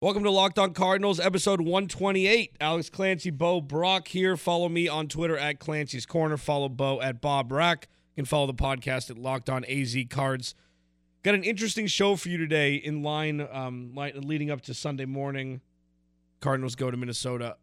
Welcome to Locked On Cardinals, episode 128. Alex Clancy, Bo Brock here. Follow me on Twitter at Clancy's Corner. Follow Bo at Bob Rack. You can follow the podcast at Locked On AZ Cards. Got an interesting show for you today in line, um, leading up to Sunday morning. Cardinals go to Minnesota.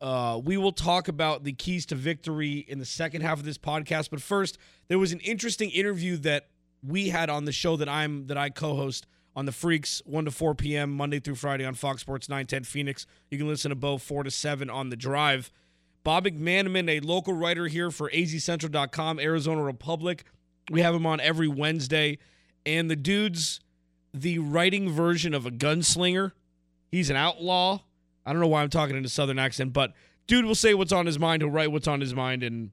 Uh, we will talk about the keys to victory in the second half of this podcast. But first, there was an interesting interview that we had on the show that I'm that I co-host on the Freaks, 1 to 4 p.m., Monday through Friday on Fox Sports 910 Phoenix. You can listen to Bo 4 to 7 on the drive. Bob McManaman, a local writer here for azcentral.com, Arizona Republic. We have him on every Wednesday. And the dude's the writing version of a gunslinger. He's an outlaw. I don't know why I'm talking in a southern accent, but dude will say what's on his mind. He'll write what's on his mind. And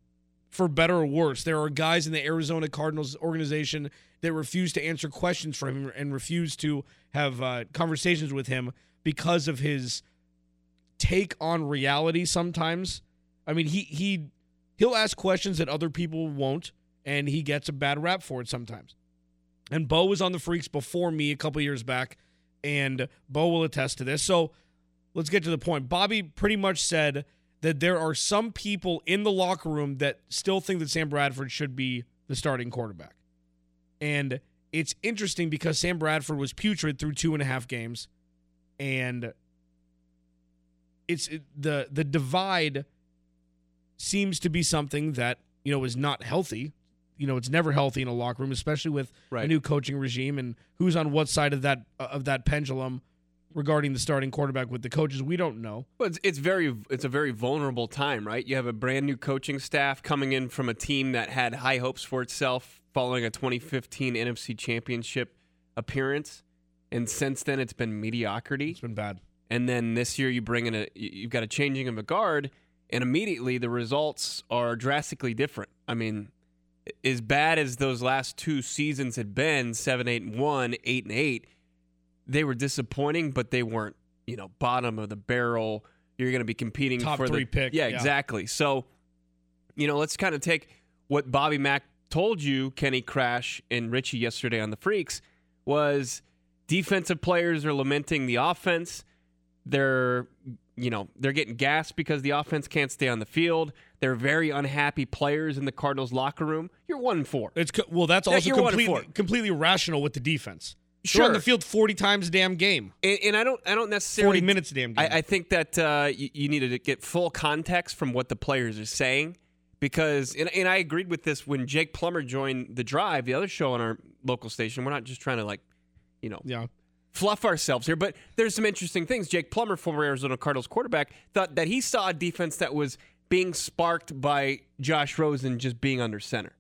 for better or worse, there are guys in the Arizona Cardinals organization that refuse to answer questions from him and refuse to have uh, conversations with him because of his take on reality sometimes. I mean, he he he'll ask questions that other people won't, and he gets a bad rap for it sometimes. And Bo was on the Freaks before me a couple years back, and Bo will attest to this. So let's get to the point. Bobby pretty much said that there are some people in the locker room that still think that Sam Bradford should be the starting quarterback. And it's interesting because Sam Bradford was putrid through two and a half games, and it's it, the the divide seems to be something that you know is not healthy. You know, it's never healthy in a locker room, especially with right. a new coaching regime and who's on what side of that of that pendulum regarding the starting quarterback with the coaches. We don't know. But it's, it's very it's a very vulnerable time, right? You have a brand new coaching staff coming in from a team that had high hopes for itself following a 2015 NFC Championship appearance, and since then it's been mediocrity. It's been bad. And then this year you bring in a you've got a changing of a guard, and immediately the results are drastically different. I mean, as bad as those last two seasons had been, seven, eight, and one, eight and eight they were disappointing, but they weren't, you know, bottom of the barrel. You're going to be competing Top for three the pick. Yeah, yeah, exactly. So, you know, let's kind of take what Bobby Mack told you, Kenny Crash and Richie yesterday on the Freaks was defensive players are lamenting the offense. They're, you know, they're getting gassed because the offense can't stay on the field. They're very unhappy players in the Cardinals locker room. You're one and four. It's well, that's also completely completely rational with the defense. Sure. They're on the field 40 times a damn game. And, and I don't I don't necessarily 40 minutes a damn game. I, I think that uh, you, you needed to get full context from what the players are saying because and, and I agreed with this when Jake Plummer joined the drive, the other show on our local station. We're not just trying to like, you know, yeah. fluff ourselves here, but there's some interesting things. Jake Plummer, former Arizona Cardinals quarterback, thought that he saw a defense that was being sparked by Josh Rosen just being under center.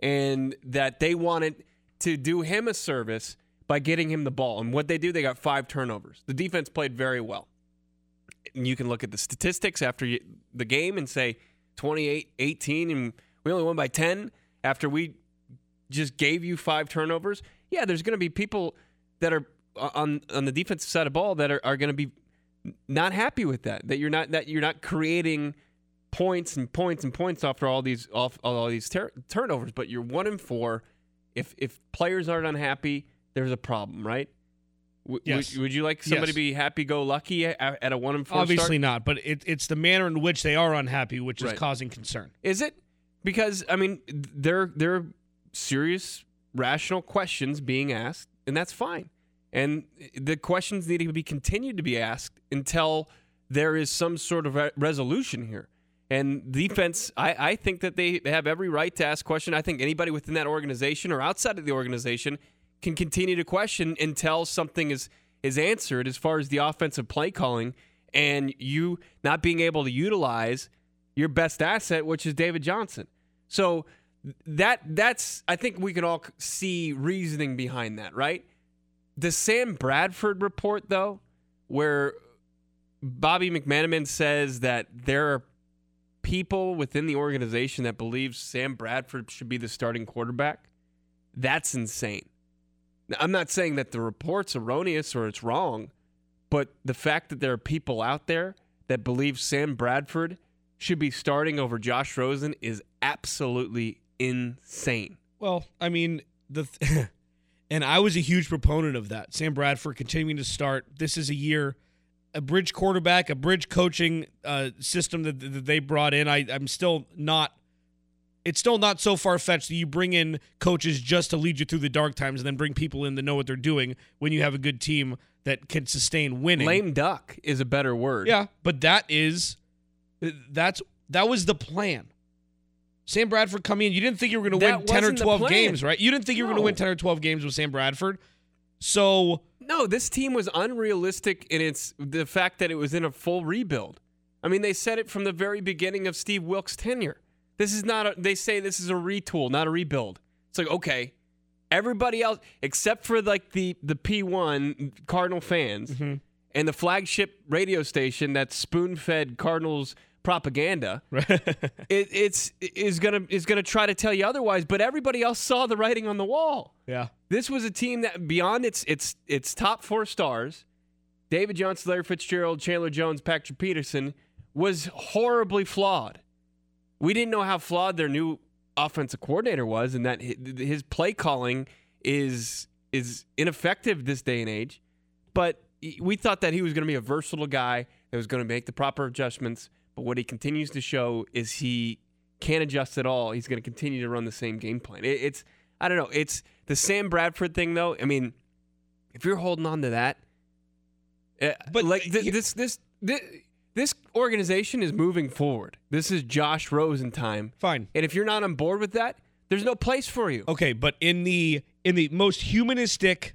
And that they wanted to do him a service by getting him the ball. And what they do, they got five turnovers. The defense played very well. And you can look at the statistics after the game and say 28 18, and we only won by 10 after we just gave you five turnovers. Yeah, there's going to be people that are uh, on on the defensive side of ball that are, are going to be not happy with that. That you're not that you're not creating points and points and points after all these off all these ter- turnovers. But you're one and four. If if players aren't unhappy, there's a problem, right? W- yes. Would, would, you like somebody yes. to be happy-go-lucky at, at, a one and four? Obviously start? not, but it, it's the manner in which they are unhappy, which is causing concern. Is it? Because I mean, there there are serious, rational questions being asked, and that's fine. And the questions need to be continued to be asked until there is some sort of re- resolution here. And defense, I, I think that they have every right to ask questions. I think anybody within that organization or outside of the organization can continue to question until something is is answered as far as the offensive play calling and you not being able to utilize your best asset, which is David Johnson. So that that's I think we can all see reasoning behind that, right? The Sam Bradford report, though, where Bobby McManaman says that there are people within the organization that believes Sam Bradford should be the starting quarterback, that's insane. I'm not saying that the report's erroneous or it's wrong, but the fact that there are people out there that believe Sam Bradford should be starting over Josh Rosen is absolutely insane. Well, I mean, the th- And I was a huge proponent of that. Sam Bradford continuing to start. This is a year, a bridge quarterback, a bridge coaching uh, system that, that they brought in. I, I'm still not. It's still not so far fetched that you bring in coaches just to lead you through the dark times and then bring people in that know what they're doing when you have a good team that can sustain winning. Lame duck is a better word. Yeah, but that is that's that was the plan. Sam Bradford coming in, you didn't think you were going to win 10 or 12 games, right? You didn't think you were going to win 10 or 12 games with Sam Bradford. So, No, this team was unrealistic in its the fact that it was in a full rebuild. I mean, they said it from the very beginning of Steve Wilks' tenure. This is not a they say this is a retool, not a rebuild. It's like, okay, everybody else except for like the the P1 Cardinal fans Mm-hmm. and the flagship radio station that's spoon-fed Cardinals propaganda. it, it's is gonna is gonna try to tell you otherwise, but everybody else saw the writing on the wall. yeah. This was a team that beyond its its its top four stars, David Johnson, Larry Fitzgerald, Chandler Jones, Patrick Peterson, was horribly flawed. We didn't know how flawed their new offensive coordinator was, and that his play calling is is ineffective this day and age. But we thought that he was going to be a versatile guy that was going to make the proper adjustments. But what he continues to show is he can't adjust at all. He's going to continue to run the same game plan. It's I don't know. It's the Sam Bradford thing, though. I mean, if you're holding on to that, uh, But, like th- this, this this this organization is moving forward. This is Josh Rosen time, Fine. and if you're not on board with that, there's no place for you. Okay, but in the in the most humanistic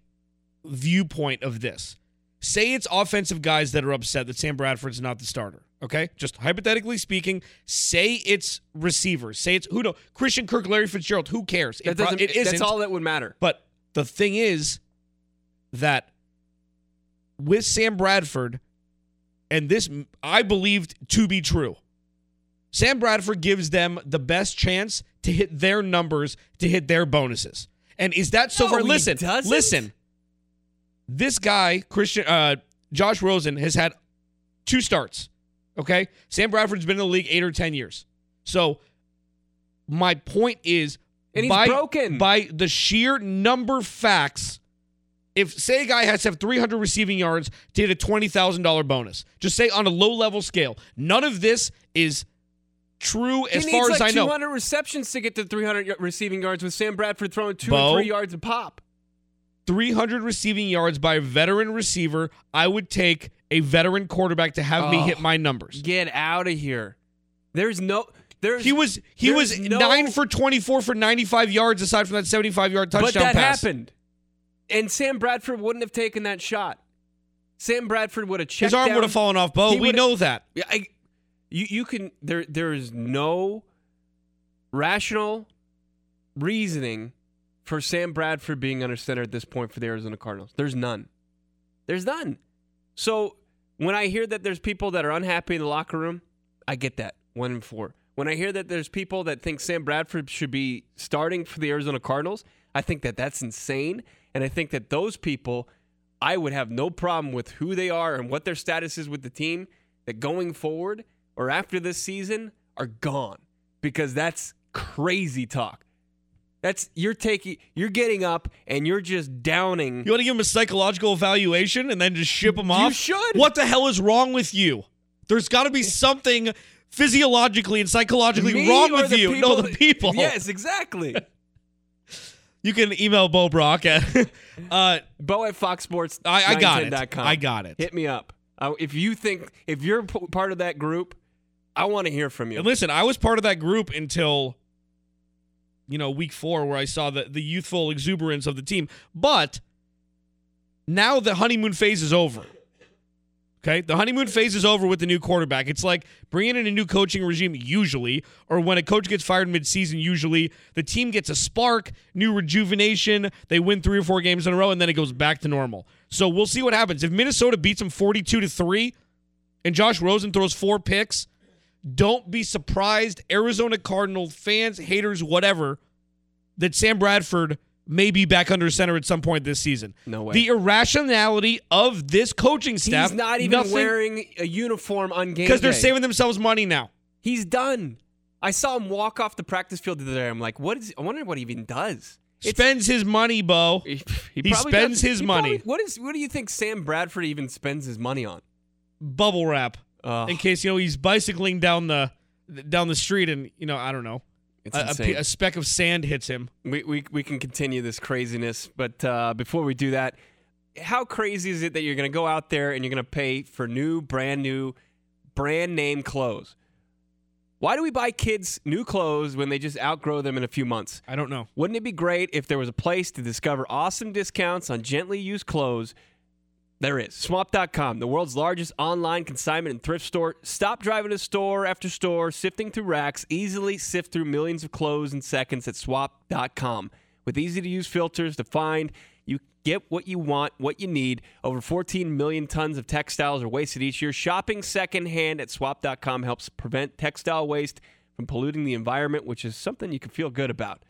viewpoint of this, say it's offensive guys that are upset that Sam Bradford's not the starter. Okay, just hypothetically speaking, say it's receivers, say it's who know Christian Kirk, Larry Fitzgerald. Who cares? It pro- doesn't. it that's all that would matter. But the thing is that with Sam Bradford, and this I believed to be true, Sam Bradford gives them the best chance to hit their numbers, to hit their bonuses. And is that so No, far? Listen, doesn't. listen. This guy, Christian, uh, Josh Rosen, has had two starts. Okay, Sam Bradford's been in the league eight or ten years. So my point is, And he's by, broken. by the sheer number facts. If say a guy has to have 300 receiving yards to hit a twenty thousand dollar bonus, just say on a low level scale, none of this is true as he far needs as like I know. 200 receptions to get to 300 y- receiving yards with Sam Bradford throwing two Bo? and three yards a pop. 300 receiving yards by a veteran receiver, I would take a veteran quarterback to have me Oh. hit my numbers. Get out of here. There's no. There's He was he was no- nine for 24 for 95 yards aside from that 75 yard touchdown but that pass. happened, and Sam Bradford wouldn't have taken that shot. Sam Bradford would have checked. His arm down. would have fallen off, Bo. He We know that. I, you you can there there is no rational reasoning for Sam Bradford being under center at this point for the Arizona Cardinals. There's none. There's none. So when I hear that there's people that are unhappy in the locker room, I get that. One and four. When I hear that there's people that think Sam Bradford should be starting for the Arizona Cardinals, I think that that's insane. And I think that those people, I would have no problem with who they are and what their status is with the team, that going forward or after this season are gone because that's crazy talk. That's you're taking you're getting up and you're just downing You want to give him a psychological evaluation and then just ship him You off? should. What the hell is wrong with you? There's got to be something physiologically and psychologically Me wrong with you. people no, the people. Yes, exactly. You can email Bo Brock at. uh, Bo at Fox Sports. I, I got it. 910.com. I got it. Hit me up. Uh, if you think if you're p- part of that group, I want to hear from you. And listen, I was part of that group until you know week four, where I saw the the youthful exuberance of the team. But now the honeymoon phase is over. Okay, the honeymoon phase is over with the new quarterback. It's like bringing in a new coaching regime, usually, or when a coach gets fired midseason, usually the team gets a spark, new rejuvenation. They win three or four games in a row, and then it goes back to normal. So we'll see what happens. If Minnesota beats them forty-two to three, and Josh Rosen throws four picks, don't be surprised, Arizona Cardinal fans, haters, whatever, that Sam Bradford may be back under center at some point this season. No way. The irrationality of this coaching staff. He's not even nothing- wearing a uniform on game because they're saving themselves money now. He's done. I saw him walk off the practice field the other day. I'm like, what is? I wonder what he even does. It's- spends his money, Bo. He, He probably spends does- his he money. probably- what is? What do you think Sam Bradford even spends his money on? Bubble wrap Uh, in case you know he's bicycling down the down the street and you know I don't know a, a, a speck of sand hits him. we, we we can continue this craziness, but uh, before we do that, how crazy is it that you're going to go out there and you're going to pay for new, brand new, brand name clothes? Why do we buy kids new clothes when they just outgrow them in a few months? I don't know. Wouldn't it be great if there was a place to discover awesome discounts on gently used clothes? There is. Swap.com, the world's largest online consignment and thrift store. Stop driving to store after store, sifting through racks. Easily sift through millions of clothes in seconds at swap.com. With easy to use filters to find, you get what you want, what you need. Over 14 million tons of textiles are wasted each year. Shopping secondhand at swap.com helps prevent textile waste from polluting the environment, which is something you can feel good about.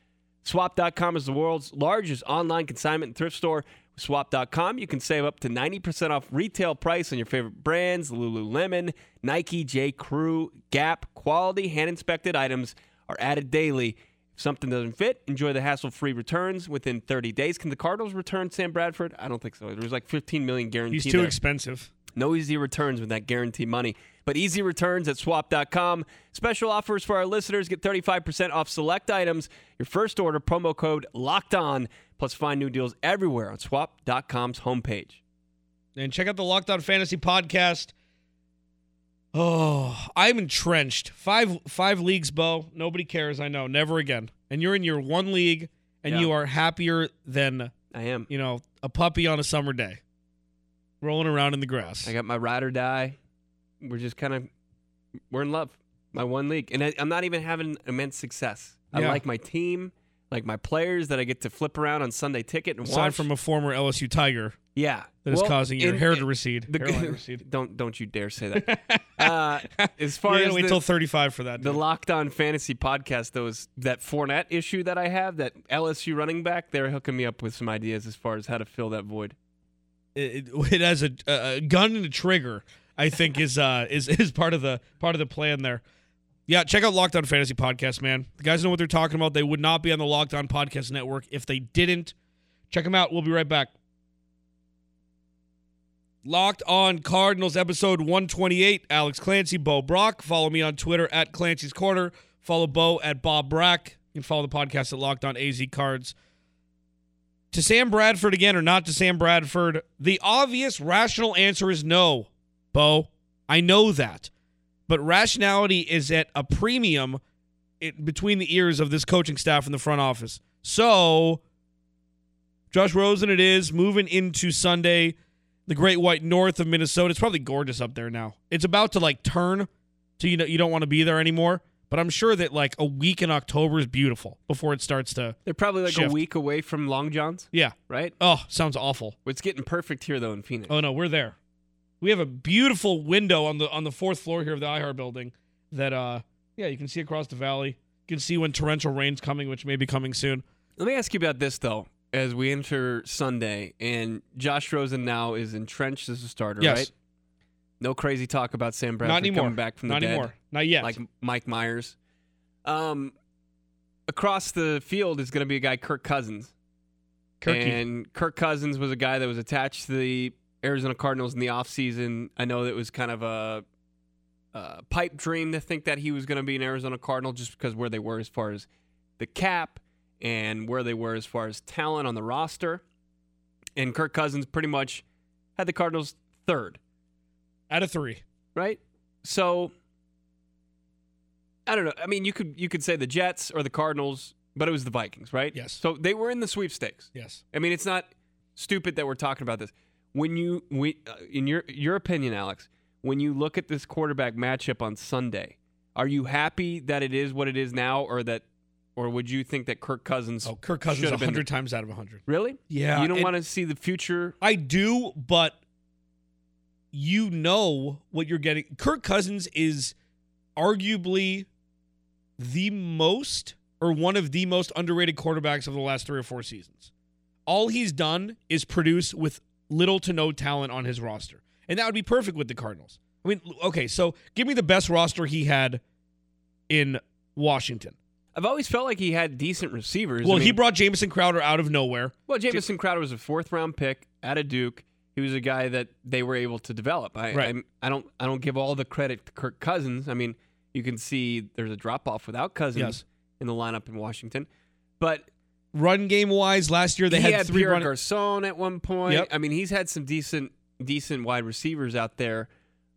Swap.com is the world's largest online consignment and thrift store. Swap.com, you can save up to 90% off retail price on your favorite brands Lululemon, Nike, J. Crew, Gap. Quality, hand inspected items are added daily. If something doesn't fit, enjoy the hassle free returns within 30 days. Can the Cardinals return Sam Bradford? I don't think so. There was like 15 million guaranteed. He's too there. expensive. No easy returns with that guaranteed money. But easy returns at swap.com. Special offers for our listeners get 35% off select items. Your first order, promo code locked on, plus find new deals everywhere on swap.com's homepage. And check out the Locked On Fantasy podcast. Oh, I'm entrenched. Five five leagues, Bo. Nobody cares. I know. Never again. And you're in your one league, and Yeah. you are happier than I am. you know a puppy on a summer day, rolling around in the grass. I got my ride or die. We're just kind of, we're in love. My one league. And I, I'm not even having immense success. I Yeah. like my team, like my players that I get to flip around on Sunday ticket and Aside watch. from a former LSU Tiger yeah. that is Well, causing your in- hair to recede. The, recede. don't don't you dare say that. uh, as far You're as wait the, till 35 for that. the dude. Locked On Fantasy podcast, though, is that Fournette issue that I have, that LSU running back, they're hooking me up with some ideas as far as how to fill that void. it, it, it has a, a gun and a trigger. I think is uh is is part of the part of the plan there. Yeah, check out Locked On Fantasy Podcast, man. The guys know what they're talking about. They would not be on the Locked On Podcast Network if they didn't. Check them out. We'll be right back. Locked On Cardinals, episode 128. Alex Clancy, Bo Brock. Follow me on Twitter at Clancy's Corner. Follow Bo at Bob Brack. You can follow the podcast at Locked On AZ Cards to Sam Bradford again or not to Sam Bradford? The obvious rational answer is no, Bo. I know that. But rationality is at a premium it, between the ears of this coaching staff in the front office. So, Josh Rosen, it is moving into Sunday, the Great White North of Minnesota. It's probably gorgeous up there now. It's about to like turn to you know you don't want to be there anymore. But I'm sure that like a week in October is beautiful before it starts to They're probably like Shift. a week away from Long John's, yeah. right? Oh, sounds awful. It's getting perfect here, though, in Phoenix. Oh no, we're there. We have a beautiful window on the on the fourth floor here of the iHeart building that uh yeah, you can see across the valley. You can see when torrential rain's coming, which may be coming soon. Let me ask you about this, though, as we enter Sunday, and Josh Rosen now is entrenched as a starter, Yes. right? No crazy talk about Sam Bradford Not anymore. coming back from the Not dead. anymore. Not yet. like Mike Myers. Um, across the field is going to be a guy, Kirk Cousins. Kirky. And Kirk Cousins was a guy that was attached to the Arizona Cardinals in the offseason. I know that was kind of a, a pipe dream to think that he was going to be an Arizona Cardinal just because where they were as far as the cap and where they were as far as talent on the roster. And Kirk Cousins pretty much had the Cardinals third Out of three. right? So I don't know. I mean, you could you could say the Jets or the Cardinals, but it was the Vikings, right? Yes. So they were in the sweepstakes. Yes. I mean, it's not stupid that we're talking about this. When you we uh, in your your opinion, Alex, when you look at this quarterback matchup on Sunday, are you happy that it is what it is now, or that, or would you think that Kirk Cousins? Oh, Kirk Cousins should have been hundred times out of hundred. really? Yeah. you don't want to see the future. I do, but you know what you're getting. Kirk Cousins is arguably the most or one of the most underrated quarterbacks of the last three or four seasons. All he's done is produce with little to no talent on his roster. And that would be perfect with the Cardinals. I mean, okay, so give me the best roster he had in Washington. I've always felt like he had decent receivers. Well, I he brought Jamison Crowder out of nowhere. Well, Jamison Crowder was a fourth round pick out of Duke. He was a guy that they were able to develop. I, Right. I'm- I, don't I don't give all the credit to Kirk Cousins. I mean, you can see there's a drop off without Cousins Yes. in the lineup in Washington. But Run game wise, last year they he had, had three Pierre run. Garcon at one point. Yep. I mean, he's had some decent decent wide receivers out there.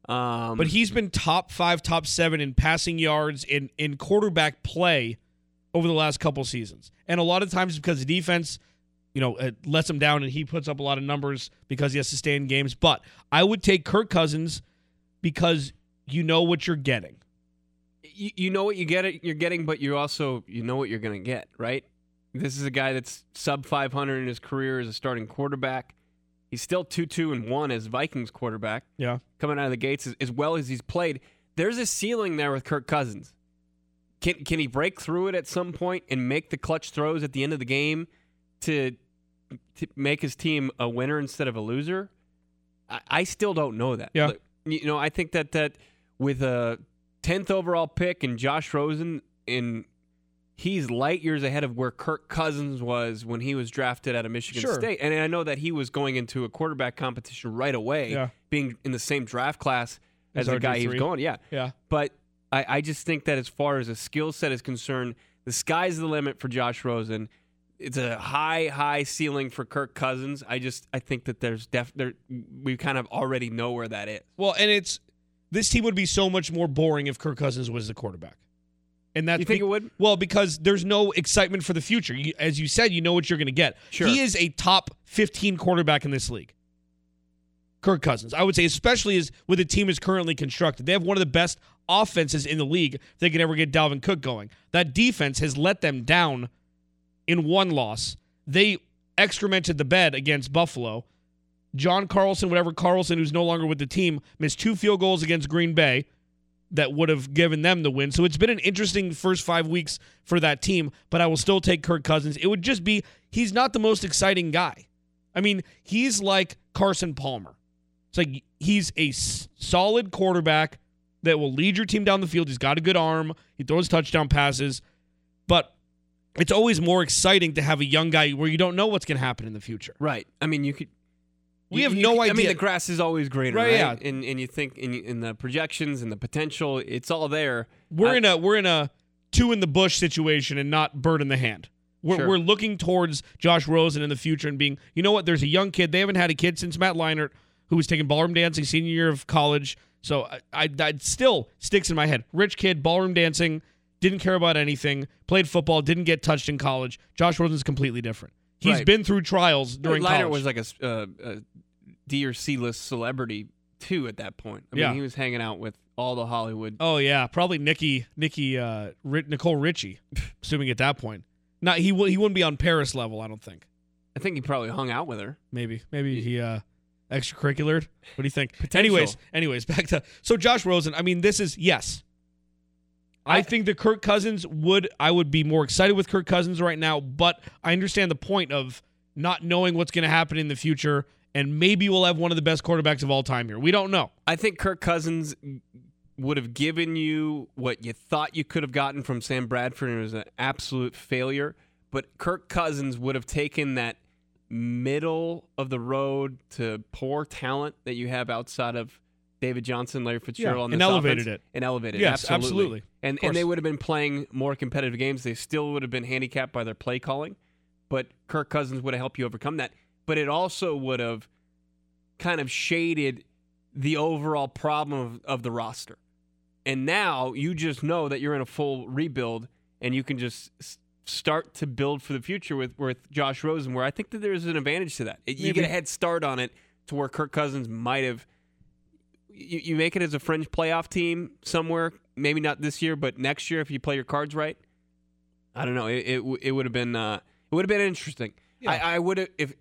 Um, But he's been top five, top seven in passing yards in in quarterback play over the last couple seasons, and a lot of times because the defense, you know, it lets him down, and he puts up a lot of numbers because he has to stay in games. But I would take Kirk Cousins because you know what you're getting. you, you know what you get it you're getting, but you also you know what you're going to get, right? This is a guy that's sub 500 in his career as a starting quarterback. He's still 2 2 and 1 as Vikings quarterback Yeah, coming out of the gates as, as well as he's played. There's a ceiling there with Kirk Cousins. Can can he break through it at some point and make the clutch throws at the end of the game to to make his team a winner instead of a loser? I, I still don't know that. Yeah. Look, you know, I think that that with a tenth overall pick and Josh Rosen in he's light years ahead of where Kirk Cousins was when he was drafted out of Michigan Sure. State. And I know that he was going into a quarterback competition right away, Yeah. being in the same draft class as As the guy he was RG3. going. Yeah. yeah. But I, I just think that as far as a skill set is concerned, the sky's the limit for Josh Rosen. It's a high, high ceiling for Kirk Cousins. I just I think that there's def there we kind of already know where that is. Well, and it's this team would be so much more boring if Kirk Cousins was the quarterback. And that's You think be- it would? Well, because there's no excitement for the future. You, as you said, you know what you're going to get. Sure. He is a top 15 quarterback in this league. Kirk Cousins. I would say, especially as with the team is currently constructed. They have one of the best offenses in the league if they could ever get Dalvin Cook going. That defense has let them down in one loss. They excremented the bed against Buffalo. John Carlson, whatever Carlson, who's no longer with the team, missed two field goals against Green Bay that would have given them the win. So it's been an interesting first five weeks for that team, but I will still take Kirk Cousins. It would just be, he's not the most exciting guy. I mean, he's like Carson Palmer. It's like he's a solid quarterback that will lead your team down the field. He's got a good arm, he throws touchdown passes, but it's always more exciting to have a young guy where you don't know what's going to happen in the future. Right. I mean, you could. We have you no idea. I mean, the grass is always greener, Right, right? yeah. And and you think in, in the projections and the potential, it's all there. We're I- in a we're in a two in the bush situation and not bird in the hand. We're, Sure. we're looking towards Josh Rosen in the future and being, you know what? There's a young kid. They haven't had a kid since Matt Leinart, who was taking ballroom dancing senior year of college. So I, I that still sticks in my head. Rich kid, ballroom dancing, didn't care about anything, played football, didn't get touched in college. Josh Rosen's completely different. He's Right. been through trials during college. was like a, uh, a D or C list celebrity too at that point. I Yeah. mean, he was hanging out with all the Hollywood. Oh yeah, probably Nikki, Nikki, uh, Nicole Richie. assuming at that point, not he w- he wouldn't be on Paris level. I don't think. I think he probably hung out with her. Maybe maybe he uh, extracurricular. What do you think? Potential. Anyways, anyways, back to so Josh Rosen. I mean, this is yes. I, think that Kirk Cousins would. I would be more excited with Kirk Cousins right now, but I understand the point of not knowing what's going to happen in the future, and maybe we'll have one of the best quarterbacks of all time here. We don't know. I think Kirk Cousins would have given you what you thought you could have gotten from Sam Bradford, and it was an absolute failure. But Kirk Cousins would have taken that middle of the road to poor talent that you have outside of David Johnson, Larry Fitzgerald, Yeah, on and elevated offense, it. and elevated. it. Yes, absolutely. absolutely. And and they would have been playing more competitive games. They still would have been handicapped by their play calling, but Kirk Cousins would have helped you overcome that. But it also would have kind of shaded the overall problem of, of the roster. And now you just know that you're in a full rebuild and you can just start to build for the future with, with Josh Rosen, where I think that there's an advantage to that. It- you get a head start on it to where Kirk Cousins might have. You, you make it as a fringe playoff team somewhere, maybe not this year, but next year if you play your cards right. I don't know. It it, it would have been uh, it would have been interesting. Yeah. I, I would have if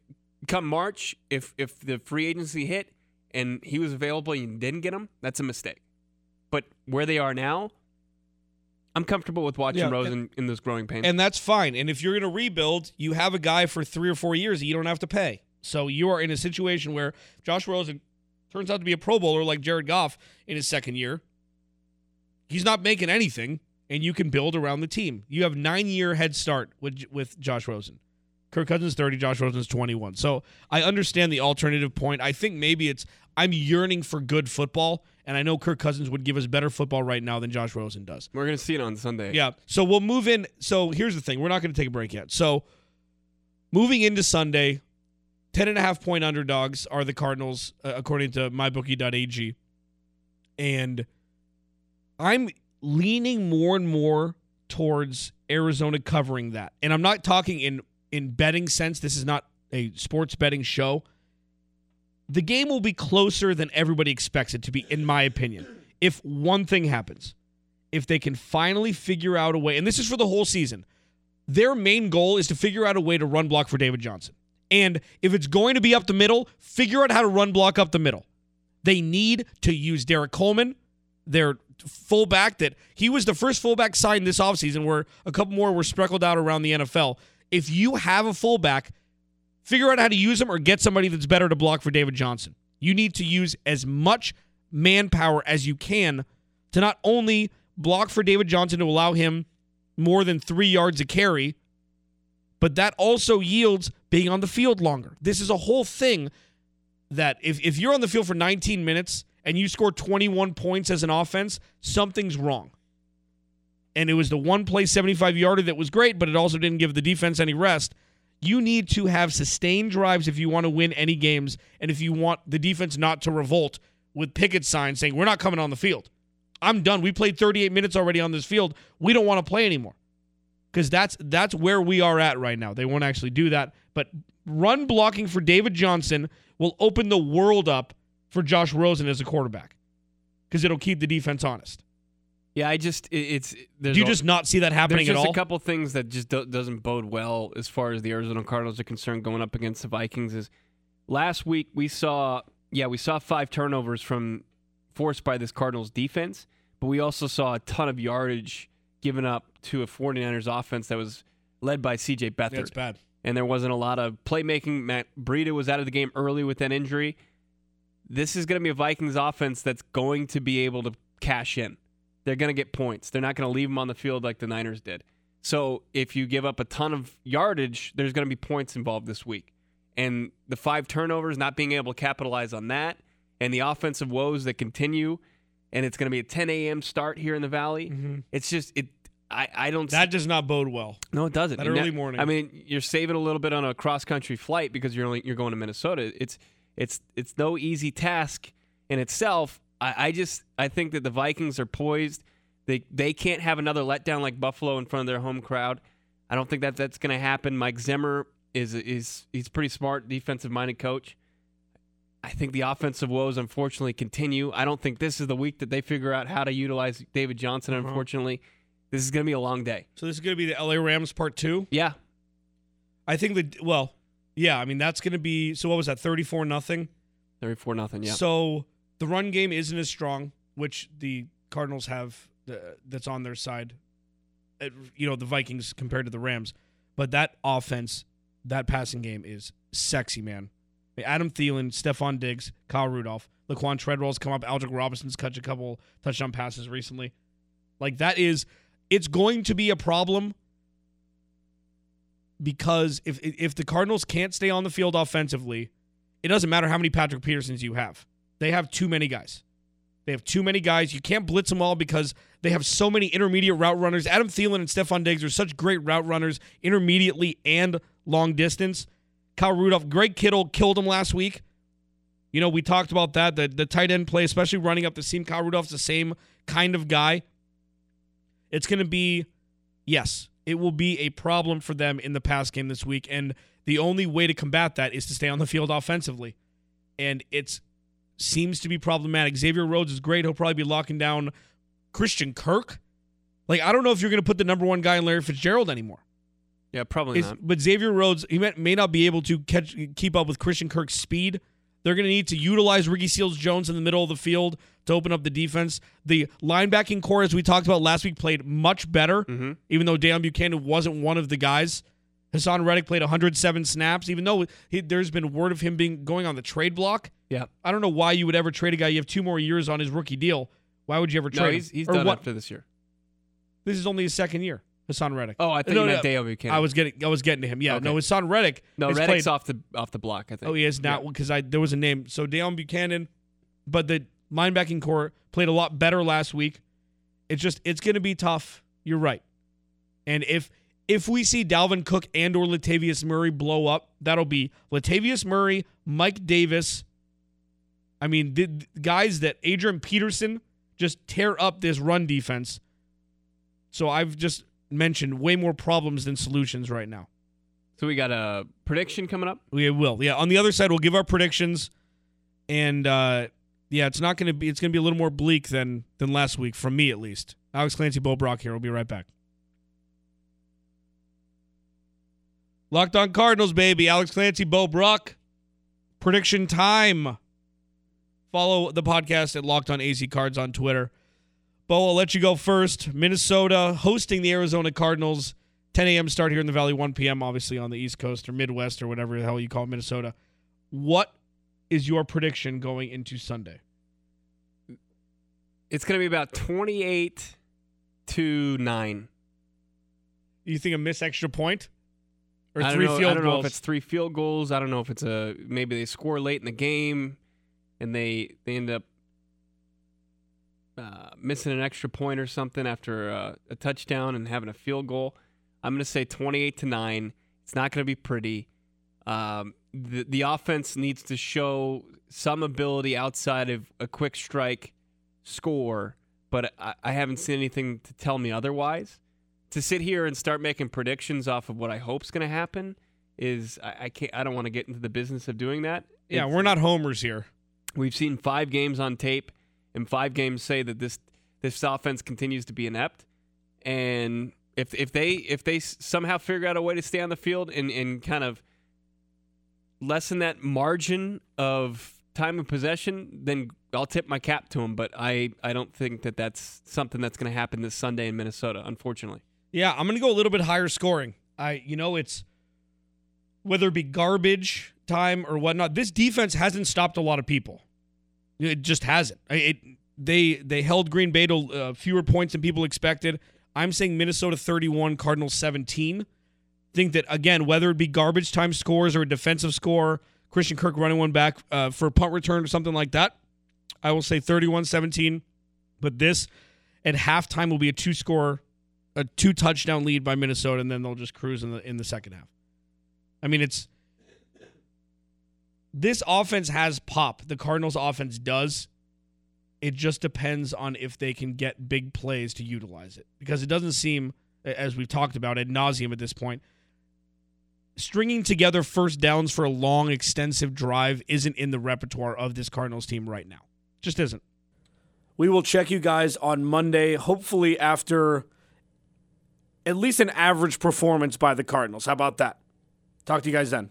come March if if the free agency hit and he was available and you didn't get him, that's a mistake. But where they are now, I'm comfortable with watching Yeah, Rosen in this growing pains. And that's fine. And if you're going to rebuild, you have a guy for three or four years that you don't have to pay. So you are in a situation where Josh Rosen turns out to be a Pro Bowler like Jared Goff in his second year. He's not making anything and you can build around the team. You have nine year head start with with Josh Rosen. Kirk Cousins 30, Josh Rosen's 21. So I understand the alternative point. I think maybe it's I'm yearning for good football, and I know Kirk Cousins would give us better football right now than Josh Rosen does. We're gonna see it on Sunday. Yeah. So we'll move in. So here's the thing. We're not going to take a break yet. So moving into Sunday, 10 and a half point underdogs are the Cardinals, uh, according to mybookie.ag. And I'm leaning more and more towards Arizona covering that. And I'm not talking in in betting sense. This is not a sports betting show. The game will be closer than everybody expects it to be, in my opinion. If one thing happens, if they can finally figure out a way, and this is for the whole season, their main goal is to figure out a way to run block for David Johnson. And if it's going to be up the middle, figure out how to run block up the middle. They need to use Derrick Coleman, their fullback, that he was the first fullback signed this offseason, where a couple more were speckled out around the NFL. If you have a fullback, figure out how to use him or get somebody that's better to block for David Johnson. You need to use as much manpower as you can to not only block for David Johnson to allow him more than three yards a carry, but that also yields being on the field longer. This is a whole thing that if, if you're on the field for 19 minutes and you score 21 points as an offense, something's wrong. And it was the one play 75 yarder that was great, but it also didn't give the defense any rest. You need to have sustained drives if you want to win any games and if you want the defense not to revolt with picket signs saying, We're not coming on the field. I'm done. We played 38 minutes already on this field. We don't want to play anymore. Because that's that's where we are at right now. They won't actually do that. But run blocking for David Johnson will open the world up for Josh Rosen as a quarterback. Because it'll keep the defense honest. Yeah, I just it, it's do you just not see that happening there's at just all? a couple things that just do, doesn't bode well as far as the Arizona Cardinals are concerned going up against the Vikings. Is last week we saw yeah we saw five turnovers from forced by this Cardinals defense, but we also saw a ton of yardage given up to a 49ers offense that was led by CJ Beathard. That's bad. And there wasn't a lot of playmaking. Matt Breida was out of the game early with that injury. This is going to be a Vikings offense that's going to be able to cash in. They're going to get points. They're not going to leave them on the field like the Niners did. So if you give up a ton of yardage, there's going to be points involved this week. And the five turnovers, not being able to capitalize on that, and the offensive woes that continue, and it's going to be a 10 a.m. start here in the Valley. Mm-hmm. It's just it. I, I don't. That does not bode well. no, it doesn't. that early morning. I mean, you're saving a little bit on a cross country flight because you're only you're going to Minnesota. It's it's it's no easy task in itself. I, I just I think that the Vikings are poised. They they can't have another letdown like Buffalo in front of their home crowd. I don't think that that's going to happen. Mike Zimmer is is he's pretty smart, defensive minded coach. I think the offensive woes unfortunately continue. I don't think this is the week that they figure out how to utilize David Johnson. Uh-huh. This is going to be a long day. So this is going to be the LA Rams part two. Yeah, I think that well, yeah. I mean that's going to be so. What was that? Thirty four nothing. thirty-four nothing. Yeah. So the run game isn't as strong, which the Cardinals have uh, that's on their side. Uh, you know the Vikings compared to the Rams, but that offense, that passing game is sexy, man. Adam Thielen, Stefon Diggs, Kyle Rudolph, Laquon Treadwell's come up. Aldrick Robinson's catch a couple touchdown passes recently. Like that is, it's going to be a problem because if if the Cardinals can't stay on the field offensively, it doesn't matter how many Patrick Petersons you have. They have too many guys. They have too many guys. You can't blitz them all because they have so many intermediate route runners. Adam Thielen and Stefon Diggs are such great route runners, intermediately and long distance. Kyle Rudolph, Greg Kittle killed him last week. You know, we talked about that. The the tight end play, especially running up the seam. Kyle Rudolph's the same kind of guy. It's going to be, yes, it will be a problem for them in the pass game this week. And the only way to combat that is to stay on the field offensively. And it's seems to be problematic. Xavier Rhodes is great. He'll probably be locking down Christian Kirk. Like, I don't know if you're going to put the number one guy in Larry Fitzgerald anymore. Yeah, probably not. but Xavier Rhodes, he may, may not be able to catch keep up with Christian Kirk's speed. They're going to need to utilize Ricky Seals Jones in the middle of the field to open up the defense. The linebacking core, as we talked about last week, played much better, Mhm. even though Deone Bucannon wasn't one of the guys. Haason Reddick played 107 snaps, even though he, there's been word of him being going on the trade block. Yeah. I don't know why you would ever trade a guy. You have two more years on his rookie deal. Why would you ever trade? No, he's he's done what- after this year. This is only his second year, Haason Reddick. Oh, I think No, you no, Dale Bucannon. I was getting I was getting to him. Yeah, Okay. no, Haason Reddick. no, Reddick's played- off the off the block. I think. Oh, he is now because I there was a name. So Dale Bucannon, but the linebacking core played a lot better last week. It's just it's going to be tough. You're right. And if if we see Dalvin Cook and or Latavius Murray blow up, that'll be Latavius Murray, Mike Davis. I mean, the, the guys that Adrian Peterson just tear up this run defense. So I've just mentioned way more problems than solutions right now. So we got a prediction coming up. We will. Yeah. On the other side, we'll give our predictions, and uh, yeah, it's not going to be. It's going to be a little more bleak than than last week, from me at least. Alex Clancy, Bo Brock here. We'll be right back. Locked on Cardinals, baby. Alex Clancy, Bo Brock. Prediction time. Follow the podcast at Locked on AZ Cards on Twitter. Bo, I'll let you go first. Minnesota hosting the Arizona Cardinals. 10 a.m. start here in the Valley, 1 p.m. obviously on the East Coast or Midwest or whatever the hell you call Minnesota. What is your prediction going into Sunday? It's going to be about 28 to 9. You think a miss extra point or three know, field I don't know if it's three field goals. I don't know if it's a maybe they score late in the game and they they end up uh, missing an extra point or something after uh, a touchdown and having a field goal. I'm going to say 28 to 9. It's not going to be pretty. Um, the the offense needs to show some ability outside of a quick strike score, but I, I haven't seen anything to tell me otherwise. To sit here and start making predictions off of what I hope's going to happen is I, I can't. I don't want to get into the business of doing that. yeah, It's- we're not homers here. We've seen five games on tape, and five games say that this this offense continues to be inept. And if if they if they somehow figure out a way to stay on the field and and kind of lessen that margin of time of possession, then I'll tip my cap to them. But I I don't think that that's something that's going to happen this Sunday in Minnesota. Unfortunately. Yeah, I'm going to go a little bit higher scoring. I, you know, it's whether it be garbage time or whatnot. This defense hasn't stopped a lot of people. It just hasn't. It they they held Green Bay to uh, fewer points than people expected. I'm saying Minnesota 31, Cardinals 17. Think that again, whether it be garbage time scores or a defensive score, Christian Kirk running one back uh, for a punt return or something like that, I will say 31-17. But this at halftime will be a two score a two touchdown lead by Minnesota, and then they'll just cruise in the in the second half. I mean, it's this offense has pop. The Cardinals' offense does. It just depends on if they can get big plays to utilize it, because it doesn't seem, as we've talked about ad nauseum at this point, stringing together first downs for a long, extensive drive isn't in the repertoire of this Cardinals team right now. Just isn't. We will check you guys on Monday, hopefully after at least an average performance by the Cardinals. How about that? Talk to you guys then.